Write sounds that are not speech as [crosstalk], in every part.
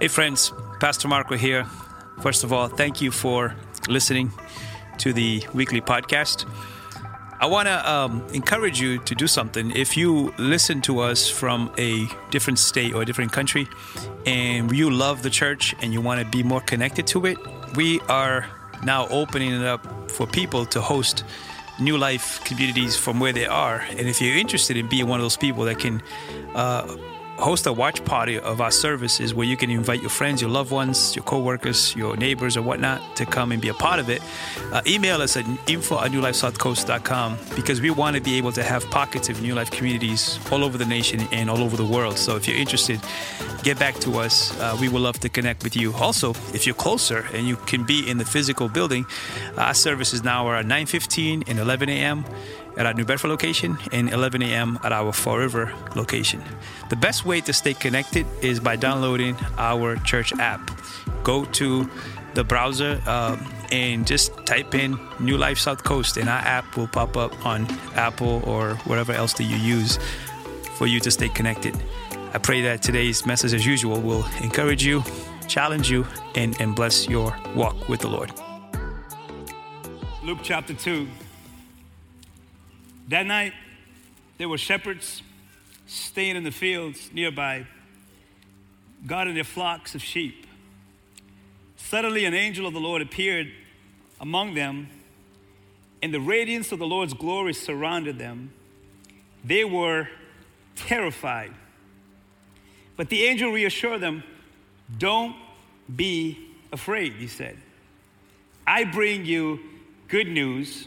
Hey, friends, Pastor Marco here. First of all, thank you for listening to the weekly podcast. I want to um, encourage you to do something. If you listen to us from a different state or a different country and you love the church and you want to be more connected to it, we are now opening it up for people to host new life communities from where they are. And if you're interested in being one of those people that can uh, host a watch party of our services where you can invite your friends, your loved ones, your co-workers, your neighbors or whatnot to come and be a part of it, uh, email us at info at newlifesouthcoast.com because we want to be able to have pockets of New Life communities all over the nation and all over the world. So if you're interested, get back to us. Uh, we would love to connect with you. Also, if you're closer and you can be in the physical building, our services now are at 9.15 and 11 a.m at our New Bedford location and 11 a.m. at our Fall River location. The best way to stay connected is by downloading our church app. Go to the browser um, and just type in New Life South Coast, and our app will pop up on Apple or whatever else that you use for you to stay connected. I pray that today's message, as usual, will encourage you, challenge you, and, and bless your walk with the Lord. Luke chapter 2. That night, there were shepherds staying in the fields nearby, guarding their flocks of sheep. Suddenly, an angel of the Lord appeared among them, and the radiance of the Lord's glory surrounded them. They were terrified. But the angel reassured them, Don't be afraid, he said. I bring you good news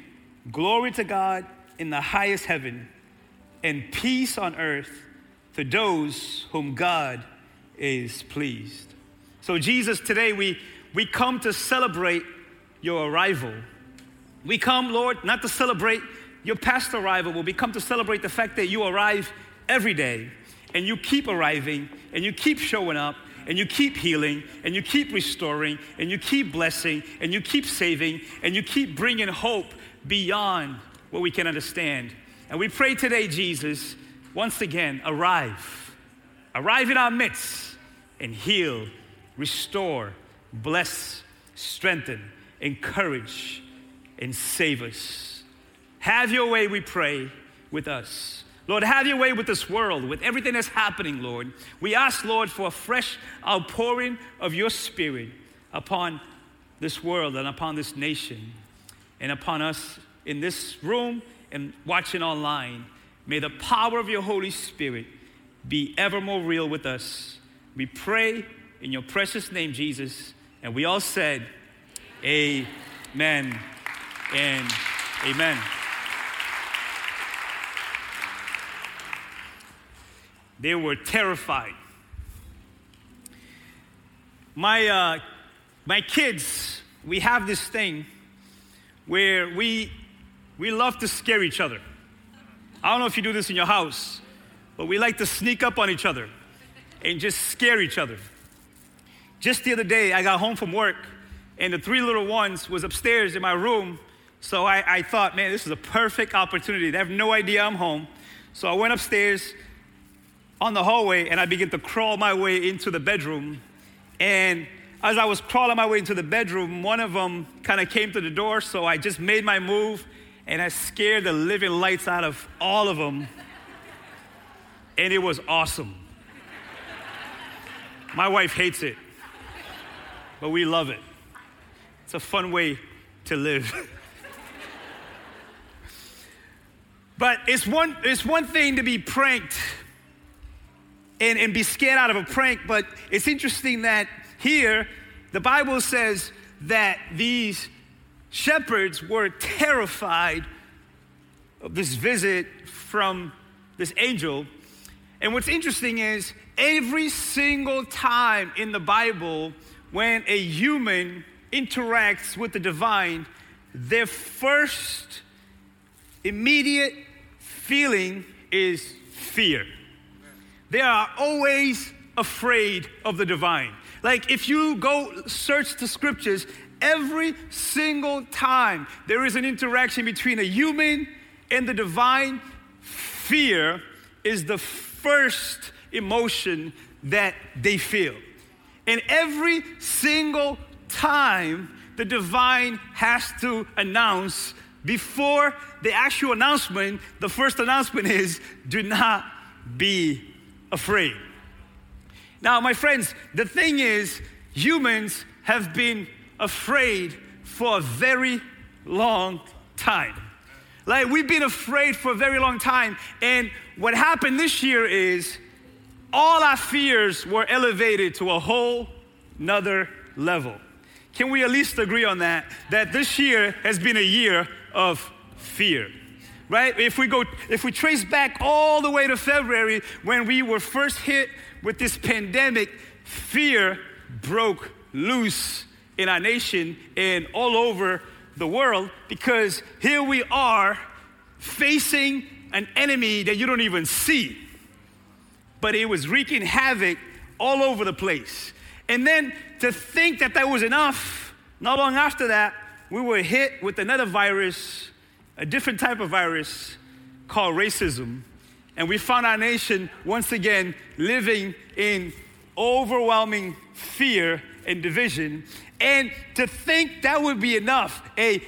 Glory to God in the highest heaven, and peace on earth to those whom God is pleased. So, Jesus, today we, we come to celebrate your arrival. We come, Lord, not to celebrate your past arrival, but we come to celebrate the fact that you arrive every day and you keep arriving and you keep showing up and you keep healing and you keep restoring and you keep blessing and you keep saving and you keep bringing hope beyond what we can understand. And we pray today, Jesus, once again, arrive. Arrive in our midst and heal, restore, bless, strengthen, encourage, and save us. Have your way, we pray, with us. Lord, have your way with this world, with everything that's happening, Lord. We ask, Lord, for a fresh outpouring of your spirit upon this world and upon this nation and upon us in this room and watching online. May the power of your Holy Spirit be ever more real with us. We pray in your precious name, Jesus. And we all said, Amen and amen. They were terrified. My, uh, my kids, we have this thing where we, we love to scare each other. I don't know if you do this in your house, but we like to sneak up on each other and just scare each other. Just the other day, I got home from work, and the three little ones was upstairs in my room. So I, I thought, man, this is a perfect opportunity. They have no idea I'm home. So I went upstairs on the hallway, and I began to crawl my way into the bedroom. And as I was crawling my way into the bedroom, one of them kind of came to the door, so I just made my move and I scared the living lights out of all of them. And it was awesome. My wife hates it, but we love it. It's a fun way to live. [laughs] but it's one, it's one thing to be pranked and, and be scared out of a prank, but it's interesting that here, the Bible says that these shepherds were terrified of this visit from this angel. And what's interesting is every single time in the Bible when a human interacts with the divine, their first immediate feeling is fear. They are always afraid of the divine. Like if you go search the scriptures, every single time there is an interaction between a human and the divine, fear is the first emotion that they feel. And every single time the divine has to announce before the actual announcement, the first announcement is do not be afraid. Now, my friends, the thing is, humans have been afraid for a very long time. Like, we've been afraid for a very long time. And what happened this year is all our fears were elevated to a whole nother level. Can we at least agree on that? That this year has been a year of fear. Right? If we go, if we trace back all the way to February when we were first hit with this pandemic, fear broke loose in our nation and all over the world because here we are facing an enemy that you don't even see. But it was wreaking havoc all over the place. And then to think that that was enough, not long after that, we were hit with another virus, a different type of virus called racism. And we found our nation once again living in overwhelming fear and division. And to think that would be enough a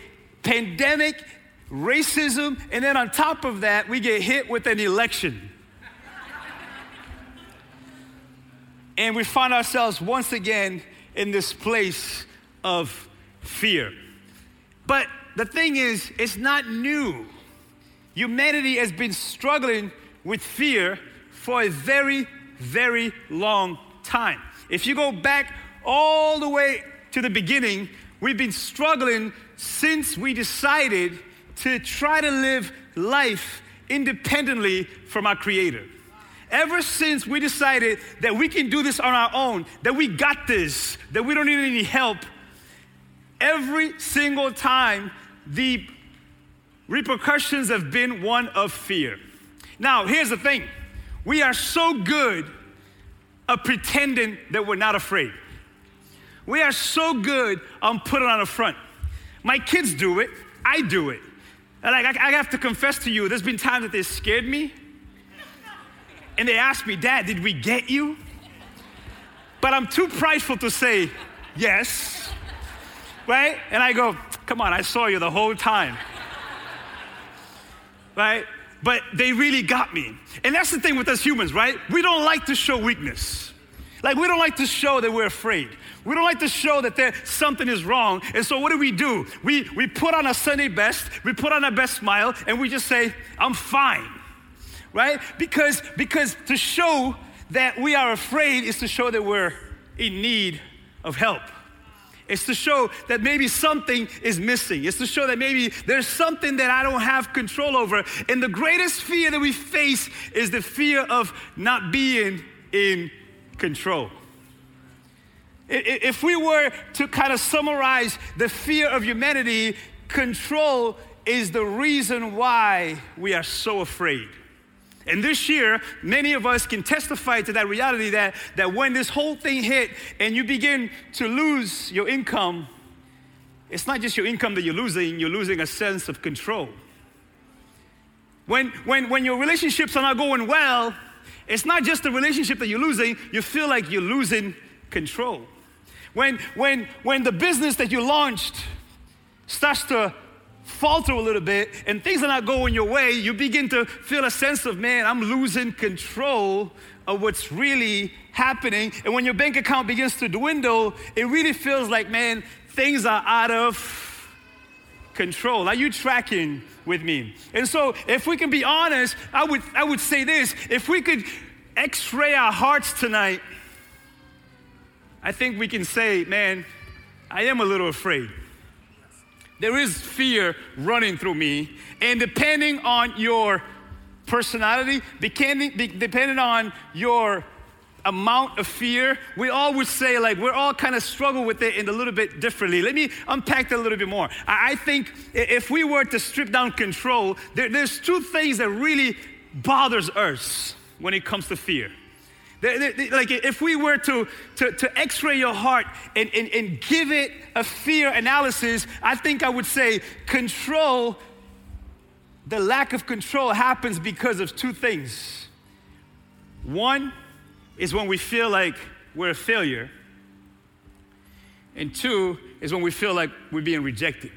pandemic, racism, and then on top of that, we get hit with an election. [laughs] and we find ourselves once again in this place of fear. But the thing is, it's not new. Humanity has been struggling with fear for a very, very long time. If you go back all the way to the beginning, we've been struggling since we decided to try to live life independently from our Creator. Ever since we decided that we can do this on our own, that we got this, that we don't need any help, every single time the repercussions have been one of fear. Now, here's the thing we are so good at pretending that we're not afraid. We are so good on putting on a front. My kids do it, I do it. Like, I, I have to confess to you, there's been times that they scared me. And they asked me, Dad, did we get you? But I'm too prideful to say yes. Right? And I go, Come on, I saw you the whole time. Right? But they really got me. And that's the thing with us humans, right? We don't like to show weakness. Like, we don't like to show that we're afraid. We don't like to show that there something is wrong. And so what do we do? We we put on a Sunday best, we put on our best smile, and we just say, I'm fine. Right? Because because to show that we are afraid is to show that we're in need of help. It's to show that maybe something is missing. It's to show that maybe there's something that I don't have control over. And the greatest fear that we face is the fear of not being in control. If we were to kind of summarize the fear of humanity, control is the reason why we are so afraid. And this year, many of us can testify to that reality that, that when this whole thing hit and you begin to lose your income, it's not just your income that you're losing, you're losing a sense of control. When, when, when your relationships are not going well, it's not just the relationship that you're losing, you feel like you're losing control. When, when, when the business that you launched starts to falter a little bit and things are not going your way, you begin to feel a sense of, man, I'm losing control of what's really happening. And when your bank account begins to dwindle, it really feels like, man, things are out of control. Are you tracking with me? And so, if we can be honest, I would, I would say this if we could x ray our hearts tonight I think we can say, man, I am a little afraid. There is fear running through me, and depending on your personality, depending, depending on your amount of fear, we all would say, like, we're all kind of struggle with it in a little bit differently. Let me unpack that a little bit more. I think if we were to strip down control, there, there's two things that really bothers us when it comes to fear. Like if we were to, to, to x-ray your heart and, and, and give it a fear analysis, I think I would say control, the lack of control happens because of two things. One is when we feel like we're a failure. And two is when we feel like we're being rejected.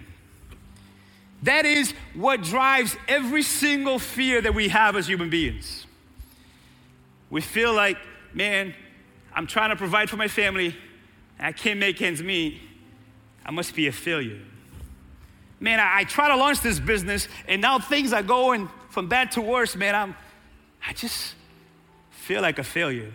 That is what drives every single fear that we have as human beings. We feel like man, I'm trying to provide for my family, I can't make ends meet, I must be a failure. Man, I, I try to launch this business, and now things are going from bad to worse, man. I'm, I just feel like a failure.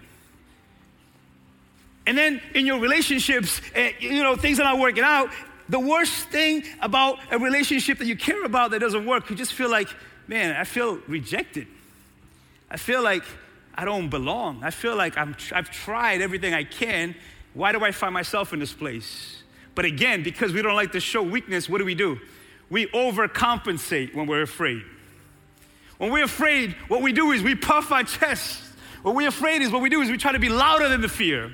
And then in your relationships, eh, you know, things are not working out. The worst thing about a relationship that you care about that doesn't work, you just feel like, man, I feel rejected. I feel like I don't belong. I feel like I'm, I've tried everything I can. Why do I find myself in this place? But again, because we don't like to show weakness, what do we do? We overcompensate when we're afraid. When we're afraid, what we do is we puff our chest. What we're afraid is what we do is we try to be louder than the fear.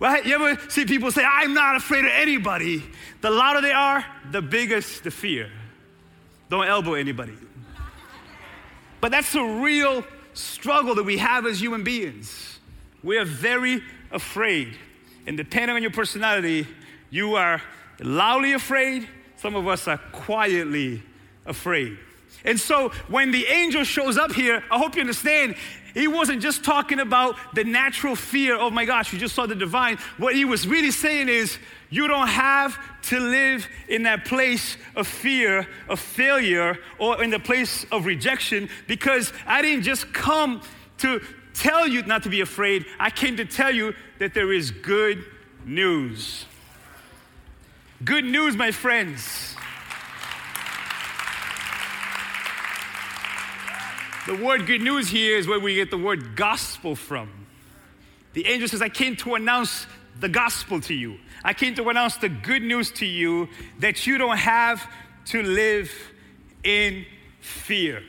Right? You ever see people say, I'm not afraid of anybody? The louder they are, the biggest the fear. Don't elbow anybody. But that's a real struggle that we have as human beings. We are very afraid. And depending on your personality, you are loudly afraid. Some of us are quietly afraid. And so when the angel shows up here, I hope you understand, he wasn't just talking about the natural fear, oh my gosh, you just saw the divine. What he was really saying is, you don't have to live in that place of fear, of failure, or in the place of rejection because I didn't just come to tell you not to be afraid. I came to tell you that there is good news. Good news, my friends. The word good news here is where we get the word gospel from. The angel says, I came to announce the gospel to you. I came to announce the good news to you that you don't have to live in fear.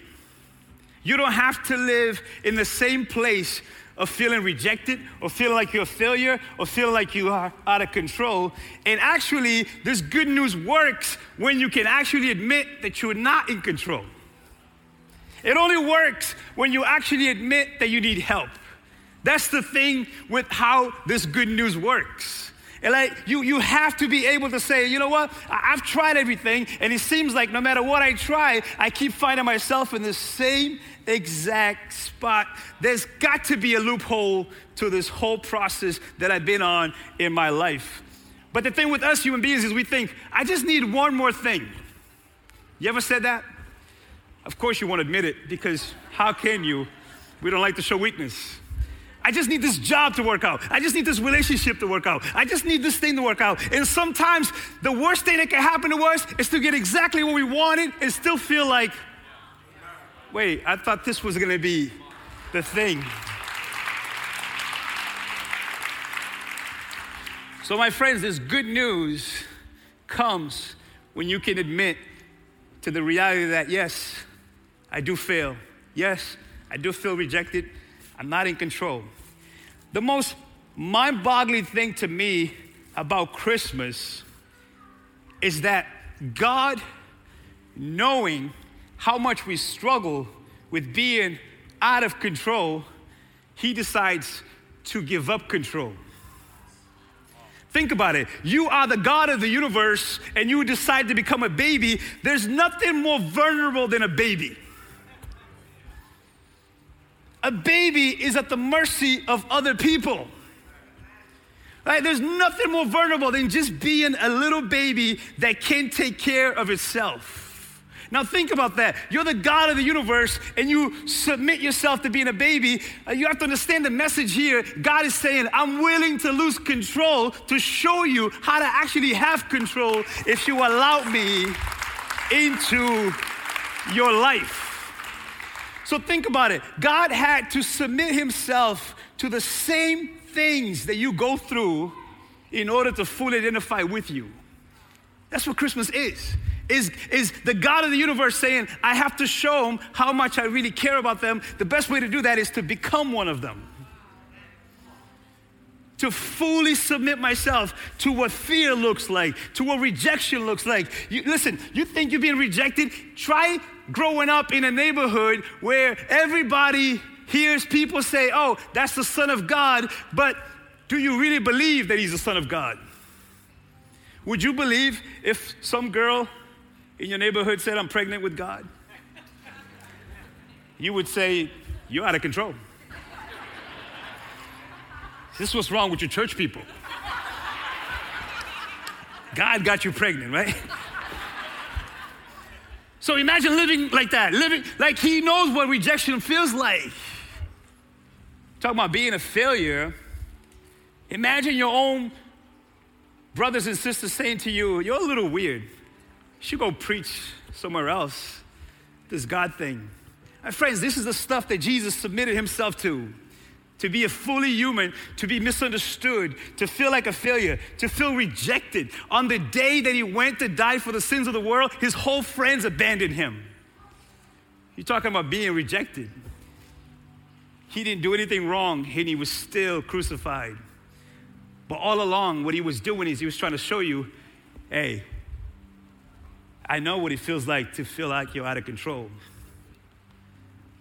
You don't have to live in the same place of feeling rejected or feeling like you're a failure or feeling like you are out of control. And actually, this good news works when you can actually admit that you're not in control. It only works when you actually admit that you need help. That's the thing with how this good news works. And like you, you have to be able to say, you know what? I've tried everything, and it seems like no matter what I try, I keep finding myself in the same exact spot. There's got to be a loophole to this whole process that I've been on in my life. But the thing with us human beings is we think, I just need one more thing. You ever said that? Of course, you won't admit it because how can you? We don't like to show weakness. I just need this job to work out. I just need this relationship to work out. I just need this thing to work out. And sometimes the worst thing that can happen to us is to get exactly what we wanted and still feel like, wait, I thought this was gonna be the thing. So, my friends, this good news comes when you can admit to the reality that, yes, I do fail. Yes, I do feel rejected. I'm not in control. The most mind boggling thing to me about Christmas is that God, knowing how much we struggle with being out of control, He decides to give up control. Think about it. You are the God of the universe and you decide to become a baby. There's nothing more vulnerable than a baby. A baby is at the mercy of other people. Right? There's nothing more vulnerable than just being a little baby that can't take care of itself. Now, think about that. You're the God of the universe and you submit yourself to being a baby. Uh, you have to understand the message here. God is saying, I'm willing to lose control to show you how to actually have control if you allow me into your life. So think about it. God had to submit himself to the same things that you go through in order to fully identify with you. That's what Christmas is. Is, is the God of the universe saying, I have to show them how much I really care about them. The best way to do that is to become one of them. To fully submit myself to what fear looks like, to what rejection looks like. You, listen, you think you're being rejected? Try growing up in a neighborhood where everybody hears people say, Oh, that's the Son of God, but do you really believe that He's the Son of God? Would you believe if some girl in your neighborhood said, I'm pregnant with God? You would say, You're out of control. This is what's wrong with your church people. God got you pregnant, right? So imagine living like that, living like he knows what rejection feels like. Talking about being a failure. Imagine your own brothers and sisters saying to you, You're a little weird. You should go preach somewhere else. This God thing. My friends, this is the stuff that Jesus submitted himself to to be a fully human, to be misunderstood, to feel like a failure, to feel rejected. On the day that he went to die for the sins of the world, his whole friends abandoned him. You're talking about being rejected. He didn't do anything wrong, and he was still crucified. But all along, what he was doing is he was trying to show you hey, I know what it feels like to feel like you're out of control.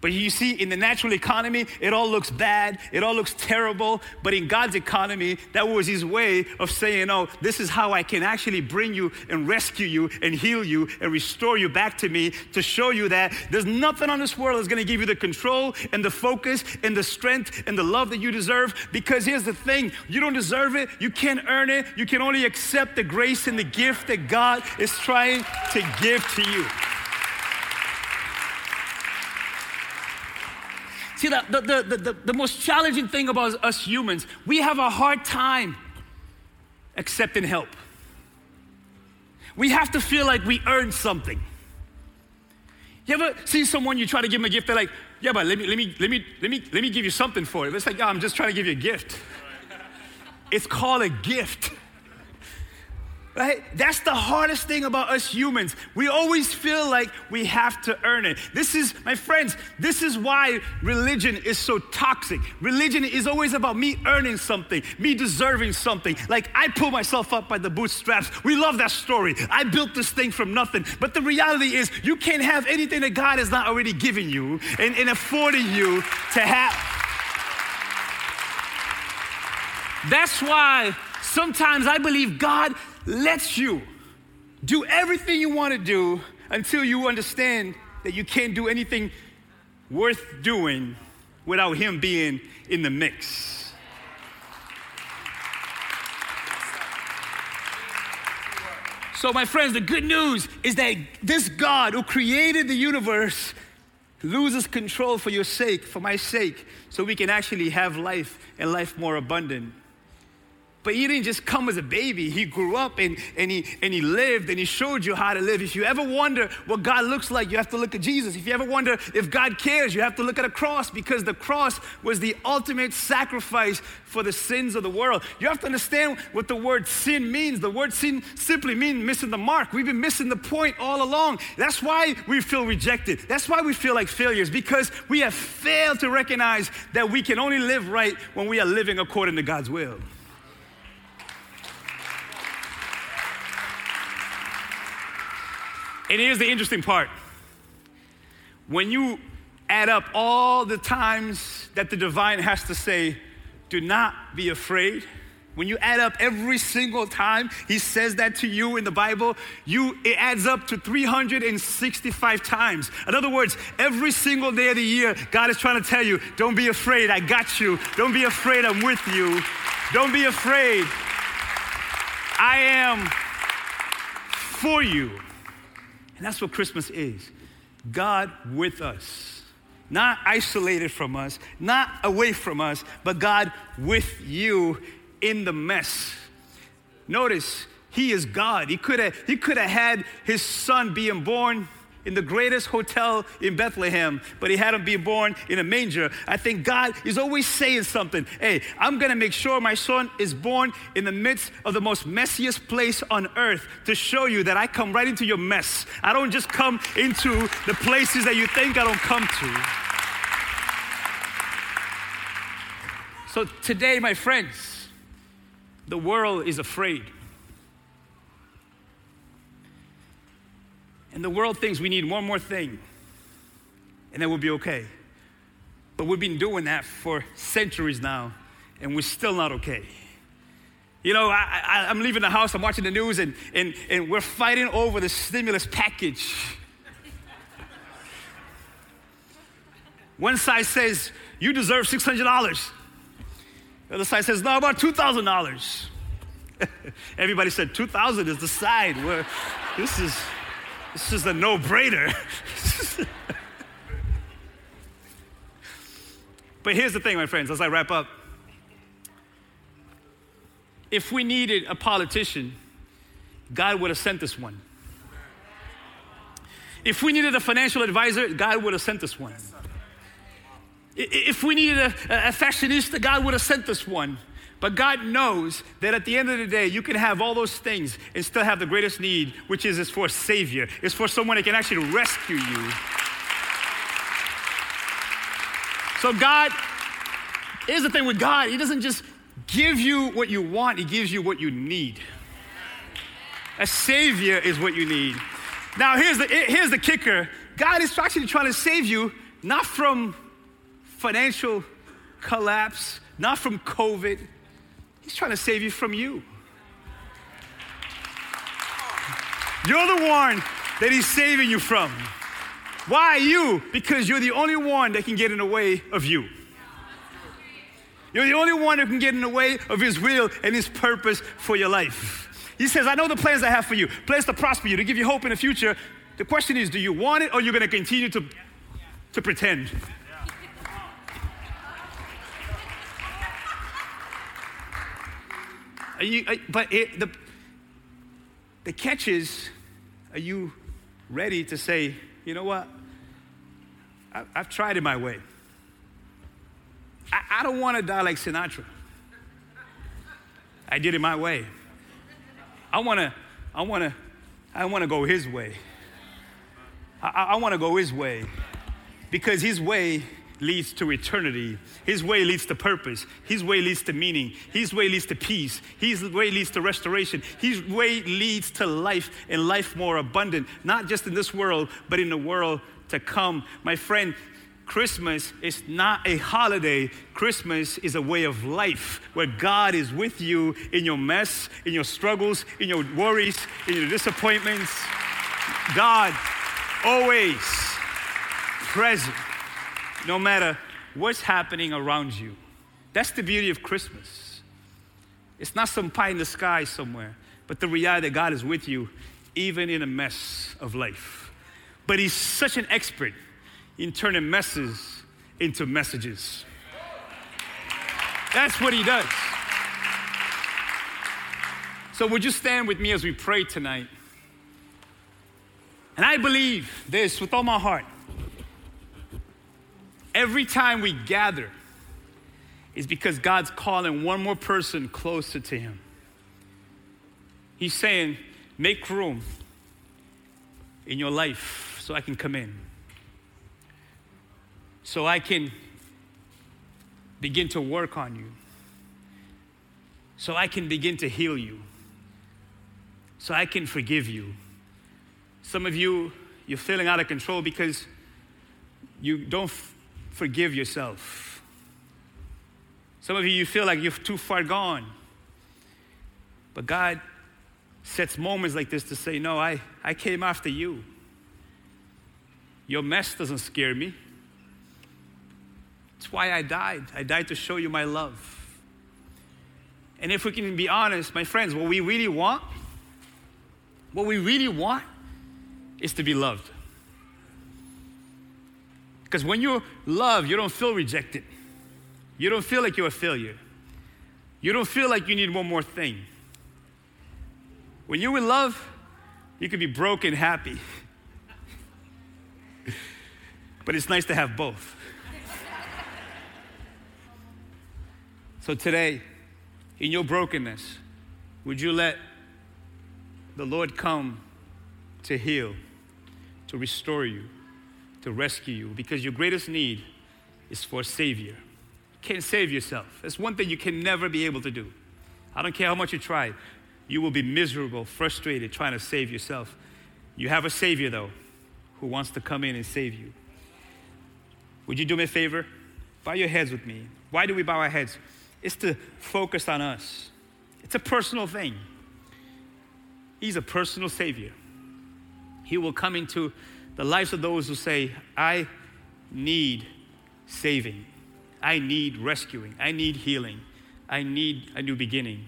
But you see, in the natural economy, it all looks bad, it all looks terrible. But in God's economy, that was His way of saying, Oh, this is how I can actually bring you and rescue you and heal you and restore you back to me to show you that there's nothing on this world that's gonna give you the control and the focus and the strength and the love that you deserve. Because here's the thing you don't deserve it, you can't earn it, you can only accept the grace and the gift that God is trying to give to you. See, the, the, the, the, most challenging thing about us humans, we have a hard time accepting help. We have to feel like we earned something. You ever see someone you try to give them a gift, they're like, yeah, but let me, let me, let me, let me, let me give you something for it. It's like, I'm just trying to give you a gift. It's called a gift. Right? That's the hardest thing about us humans. We always feel like we have to earn it. This is, my friends, this is why religion is so toxic. Religion is always about me earning something, me deserving something. Like I pull myself up by the bootstraps. We love that story. I built this thing from nothing. But the reality is, you can't have anything that God has not already given you and, and affording you to have. That's why sometimes I believe God lets you do everything you want to do until you understand that you can't do anything worth doing without Him being in the mix. So, my friends, the good news is that this God who created the universe loses control for your sake, for my sake, so we can actually have life and life more abundant. But he didn't just come as a baby. He grew up and, and, he, and he lived and he showed you how to live. If you ever wonder what God looks like, you have to look at Jesus. If you ever wonder if God cares, you have to look at a cross because the cross was the ultimate sacrifice for the sins of the world. You have to understand what the word sin means. The word sin simply means missing the mark. We've been missing the point all along. That's why we feel rejected. That's why we feel like failures because we have failed to recognize that we can only live right when we are living according to God's will. And here's the interesting part when you add up all the times that the divine has to say, do not be afraid. When you add up every single time he says that to you in the Bible, you it adds up to 365 times. In other words, every single day of the year, God is trying to tell you, don't be afraid, I got you. Don't be afraid, I'm with you. Don't be afraid. I am for you. And that's what Christmas is God with us. Not isolated from us, not away from us, but God with you in the mess. Notice, He is God. He could have he could have had His son being born in the greatest hotel in Bethlehem, but he had him be born in a manger. I think God is always saying something. Hey, I'm gonna make sure my son is born in the midst of the most messiest place on earth to show you that I come right into your mess. I don't just come into the places that you think I don't come to. So today, my friends, the world is afraid. And the world thinks we need one more thing, and then we'll be okay. But we've been doing that for centuries now, and we're still not okay. You know, I, am leaving the house, I'm watching the news, and, and, and we're fighting over the stimulus package. One side says, You deserve $600. The other side says, No, about $2,000. [laughs] Everybody said, 2000 is the side where this is. This is a no brainer. but here's the thing, my friends, as I wrap up. If we needed a politician, God would have sent us one. If we needed a financial advisor, God would have sent us one. If we needed a, a fashionista, God would have sent us one. But God knows that at the end of the day, you can have all those things and still have the greatest need, which is, is for a Savior. It's for someone that can actually rescue you. So, God, here's the thing with God He doesn't just give you what you want, He gives you what you need. A Savior is what you need. Now, here's the, here's the kicker God is actually trying to save you not from financial collapse, not from COVID He's trying to save you from you. You're the one that He's saving you from. Why you? Because you're the only one that can get in the way of you. You're the only one who can get in the way of His will and His purpose for your life. He says, I know the plans I have for you, plans to prosper you, to give you hope in the future. The question is, do you want it or are you going to continue to, to pretend? Are you, are, but it, the, the catch is, are you ready to say, you know what? I, have tried it my way. I, I don't want to die like Sinatra. I did it my way. I want to, I want to, I want to go his way. I, I want to go his way because his way leads to eternity. His way leads to purpose. His way leads to meaning. His way leads to peace. His way leads to restoration. His way leads to life and life more abundant, not just in this world, but in the world to come. My friend, Christmas is not a holiday. Christmas is a way of life where God is with you in your mess, in your struggles, in your worries, in your disappointments. God always present no matter what's happening around you. That's the beauty of Christmas. It's not some pie in the sky somewhere, but the reality that God is with you even in a mess of life. But He's such an expert in turning messes into messages. That's what He does. So, would you stand with me as we pray tonight? And I believe this with all my heart every time we gather is because God's calling one more person closer to Him. He's saying, make room in your life so I can come in, so I can begin to work on you, so I can begin to heal you, so I can forgive you. Some of you, you're feeling out of control because you don't forgive yourself. Some of you, you feel like you're too far gone. But God sets moments like this to say, No, I, I came after you. Your mess doesn't scare me. It's why I died. I died to show you my love. And if we can be honest, my friends, what we really want, what we really want is to be loved. Because when you love, you don't feel rejected. You don't feel like you're a failure. You don't feel like you need one more thing. When you're in love, you can be broken happy. [laughs] but it's nice to have both. [laughs] so today, in your brokenness, would you let the Lord come to heal, to restore you, to rescue you? Because your greatest need is for a Savior. You can't save yourself. That's one thing you can never be able to do. I don't care how much you try, you will be miserable, frustrated trying to save yourself. You have a Savior, though, who wants to come in and save you. Would you do me a favor? Bow your heads with me. Why do we bow our heads? It's to focus on us. It's a personal thing. He's a personal Savior. He will come into the lives of those who say, I need saving. I need rescuing. I need healing. I need a new beginning.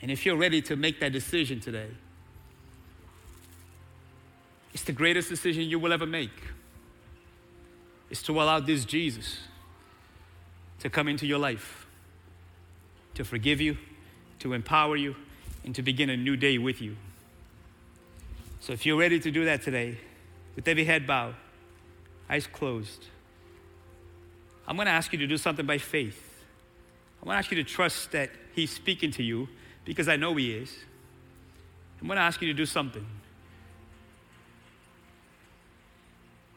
And if you're ready to make that decision today, it's the greatest decision you will ever make. It's to allow this Jesus to come into your life, to forgive you, to empower you, and to begin a new day with you. So if you're ready to do that today, with every head bowed, eyes closed, I'm going to ask you to do something by faith. I'm going to ask you to trust that He's speaking to you because I know He is. I'm going to ask you to do something.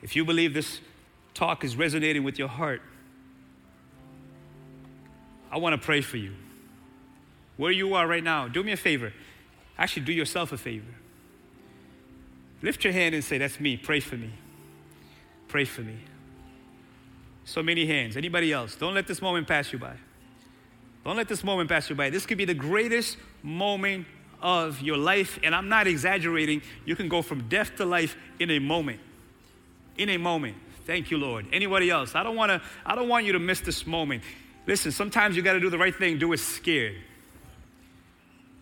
If you believe this talk is resonating with your heart, I want to pray for you. Where you are right now, do me a favor. Actually, do yourself a favor. Lift your hand and say, That's me. Pray for me. Pray for me. So many hands. Anybody else? Don't let this moment pass you by. Don't let this moment pass you by. This could be the greatest moment of your life, and I'm not exaggerating. You can go from death to life in a moment. In a moment. Thank you, Lord. Anybody else? I don't want to. I don't want you to miss this moment. Listen, sometimes you got to do the right thing. Do it scared.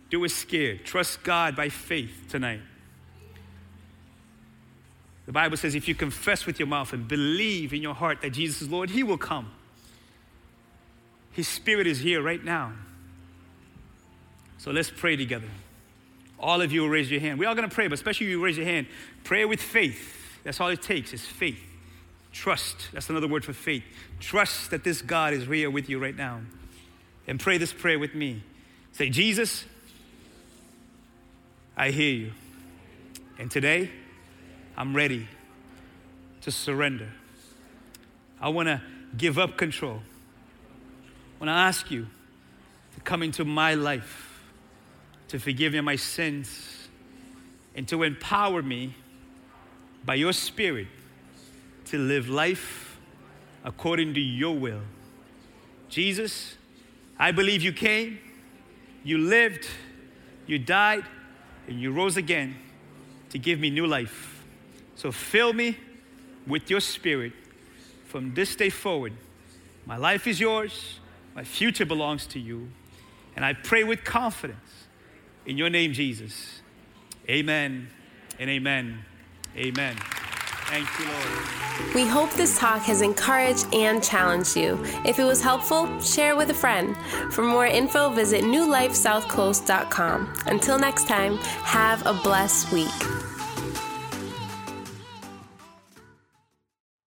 Do it scared. Trust God by faith tonight. The Bible says if you confess with your mouth and believe in your heart that Jesus is Lord, He will come. His Spirit is here right now. So let's pray together. All of you will raise your hand. We're going to pray, but especially you raise your hand. Pray with faith. That's all it takes is faith. Trust. That's another word for faith. Trust that this God is here with you right now. And pray this prayer with me. Say, Jesus, I hear you. And today, I'm ready to surrender. I want to give up control. I want to ask you to come into my life, to forgive me my sins, and to empower me by your Spirit to live life according to your will. Jesus, I believe you came, you lived, you died, and you rose again to give me new life. So fill me with your spirit from this day forward. My life is yours, my future belongs to you. And I pray with confidence in your name, Jesus. Amen and amen. Amen. Thank you, Lord. We hope this talk has encouraged and challenged you. If it was helpful, share it with a friend. For more info, visit newlifesouthcoast.com. Until next time, have a blessed week.